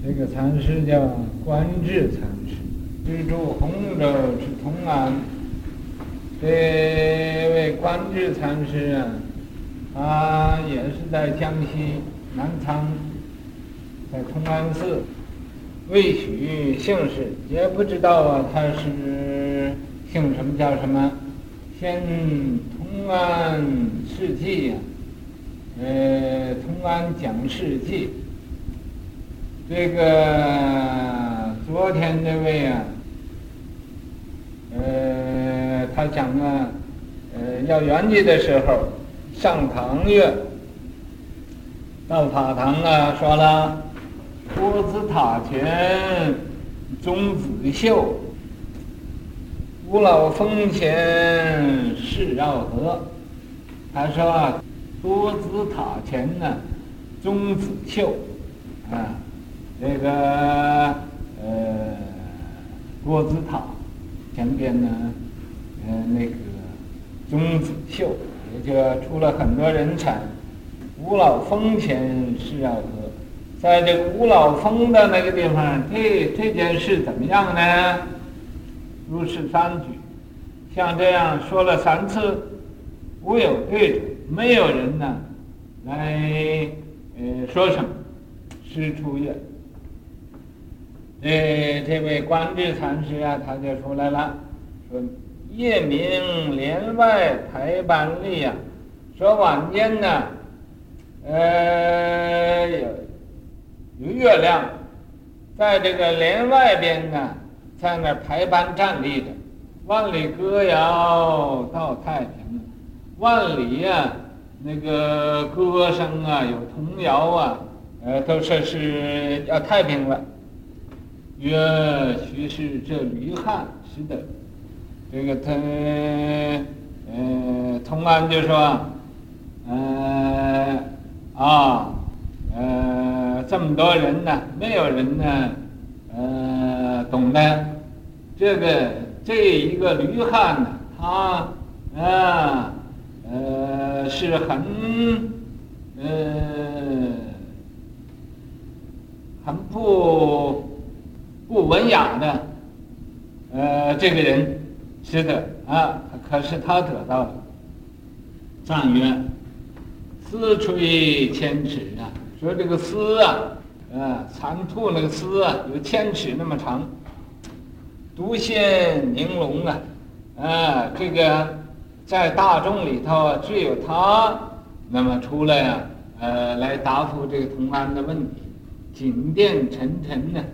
这个禅师叫观智禅师，居住洪州是同安。这位观智禅师啊，他也是在江西南昌，在同安寺，未许姓氏，也不知道啊，他是姓什么叫什么，先同安事迹呀，呃，同安讲事迹。这个昨天这位啊，呃，他讲啊，呃，要圆寂的时候，上堂月，到法堂啊，说了，多子塔前终子秀，吾老峰前誓要和。他说啊，多子塔前呢，终子秀，啊。这个呃，多子塔前边呢，呃，那个钟子秀，也就出了很多人才。吾老峰前是要喝，在这个吾老峰的那个地方，这这件事怎么样呢？如是三举，像这样说了三次，无有对者，没有人呢来呃说什么，师出曰。哎，这位观智禅师啊，他就出来了，说：“夜明帘外排班立呀，说晚间呢，呃，有有月亮，在这个帘外边呢，在那排班站立着。万里歌谣到太平，万里呀、啊，那个歌声啊，有童谣啊，呃，都说是要太平了。”曰：须是这驴汉是的，这个他，呃，同安就说，呃，啊，呃，这么多人呢，没有人呢，呃，懂得这个这一个驴汉呢，他啊，呃，是很，呃，很不。不文雅的，呃，这个人是的啊，可是他得到了赞曰：“丝垂千尺啊！”说这个丝啊，呃，残兔那个丝啊，有千尺那么长，独现玲珑啊，啊，这个在大众里头，只有他那么出来啊，呃，来答复这个同安的问题，锦殿沉沉的。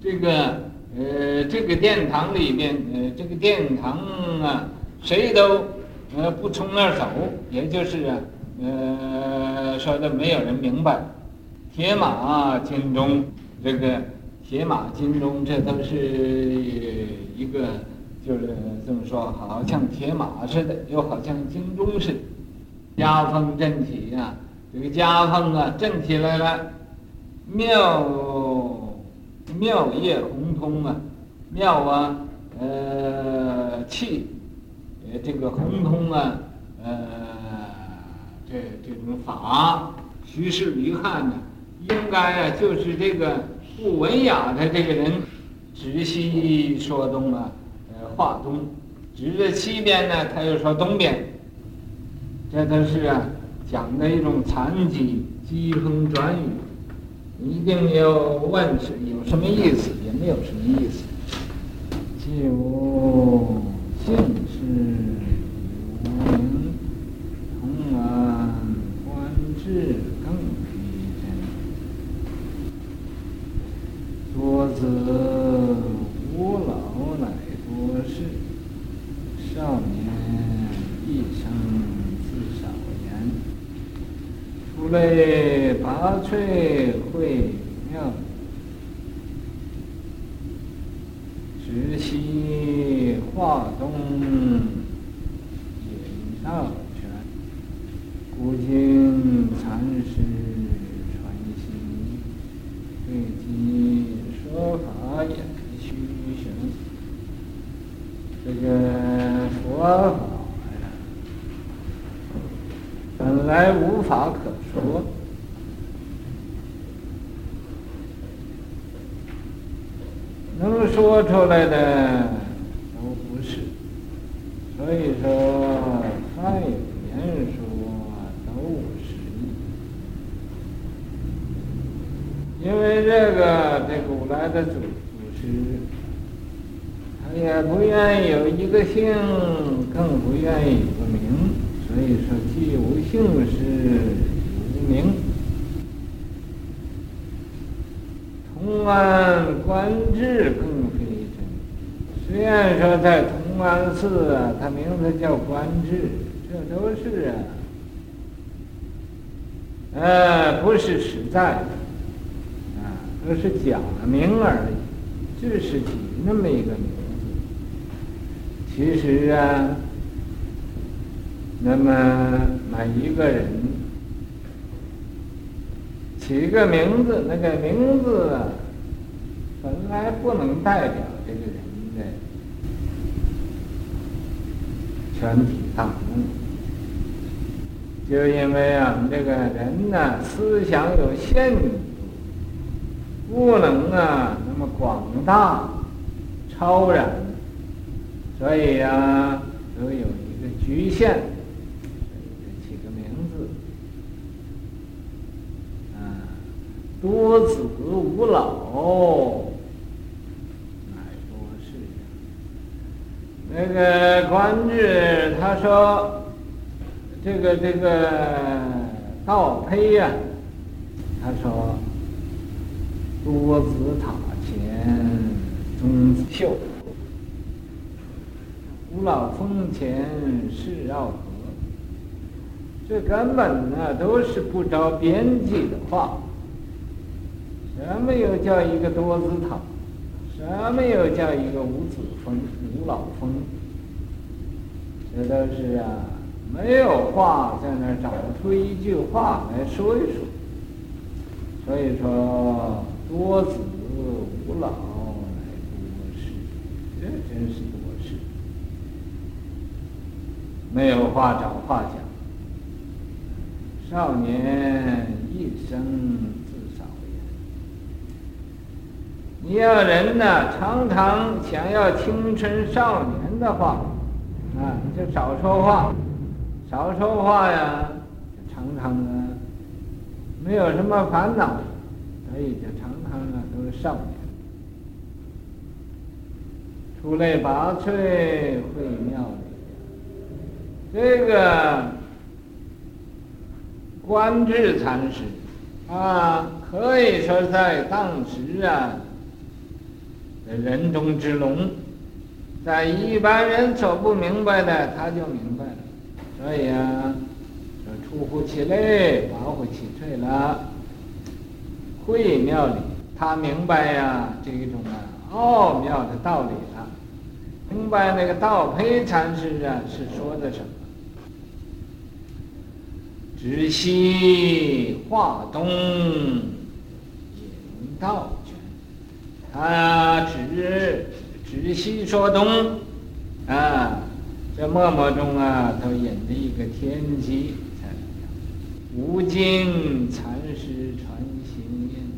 这个呃，这个殿堂里边，呃，这个殿堂啊，谁都呃不从那儿走，也就是啊，呃，说的没有人明白。铁马金钟，这个铁马金钟，这都是一个，就是这么说，好像铁马似的，又好像金钟似的。家风振起呀，这个家风啊，振起来了，庙。庙业宏通啊，庙啊，呃，气，呃，这个宏通啊，呃，这这种法，须是吕汉呢，应该啊，就是这个不文雅的这个人，指西说东啊，呃，话东，指着西边呢，他又说东边，这都是啊，讲的一种残疾，疾风转雨。一定要问是有什么意思，也没有什么意思。既无姓氏，无名，同安观智更逼真。多子吾老乃多事，少年一生自少言。出类拔萃。会妙，直西化东引道全，古今禅师传心，对机说法也虚玄。这个佛法呀，本来无法可说。能说出来的都不是，所以说凡有言说都是。因为这个这古来的祖祖师，他也不愿意有一个姓，更不愿意有个名，所以说既无姓氏，无名。同安观智更非真。虽然说在同安寺啊，他名字叫观智，这都是啊，呃，不是实在的，啊，都是假名而已，只是起那么一个名字。其实啊，那么每一个人。起一个名字，那个名字，本来不能代表这个人的全体大用，就因为啊，我们这个人呢，思想有限度，不能啊那么广大超然，所以、啊，都有一个局限。起个名字多子无老，乃多是。那个观智他说，这个这个道胚呀，他说，多子塔前终子秀，无老峰前是绕河。这根本呢都是不着边际的话。什么又叫一个多子塔？什么又叫一个无子峰、无老峰？这都是啊，没有话在那儿找出一句话来说一说。所以说，多子无老乃多事，这真是多事。没有话找话讲。少年一生。你要人呢，常常想要青春少年的话，啊，你就少说话，少说话呀，常常呢，没有什么烦恼，所以就常常呢都是少年。出类拔萃，会妙理。这个观智禅师啊，可以说在当时啊。人中之龙，在一般人所不明白的，他就明白了。所以啊，说出乎其类，拔乎其萃了，会妙理。他明白呀、这一种啊奥妙的道理了。明白那个道胚禅师啊，是说的什么？直西化东，引道。啊，直直西说东，啊，这默默中啊，都引着一个天机才能讲。吾今禅师传心印，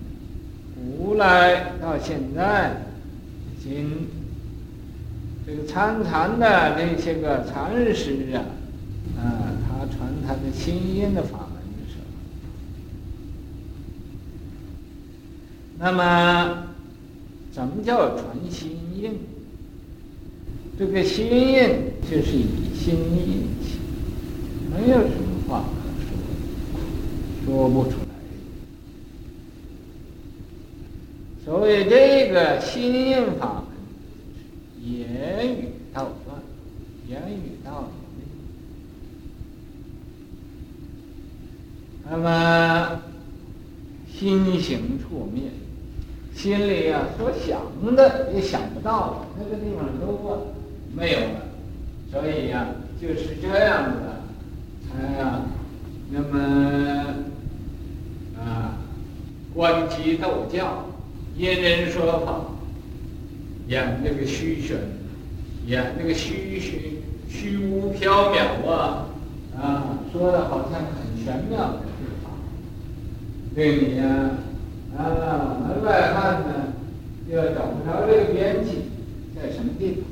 古来到现在，经这个参禅的这些个禅师啊，啊，他传他的心印的法门的时候，那么。什么叫传心印？这个心印就是以心印起，没有什么话可说，说不出来。所以这个心印法门，言语道断，言语道有力，那么心行。心里呀、所想的也想不到了，那个地方都过没有了，所以呀、就是这样子的，才呀，那么啊，观机逗教，因人说法，演那个虚玄，演那个虚虚虚无缥缈啊，啊，说的好像很玄妙的地方，对你呀、啊门外汉呢又找不着这个编辑在什么地方？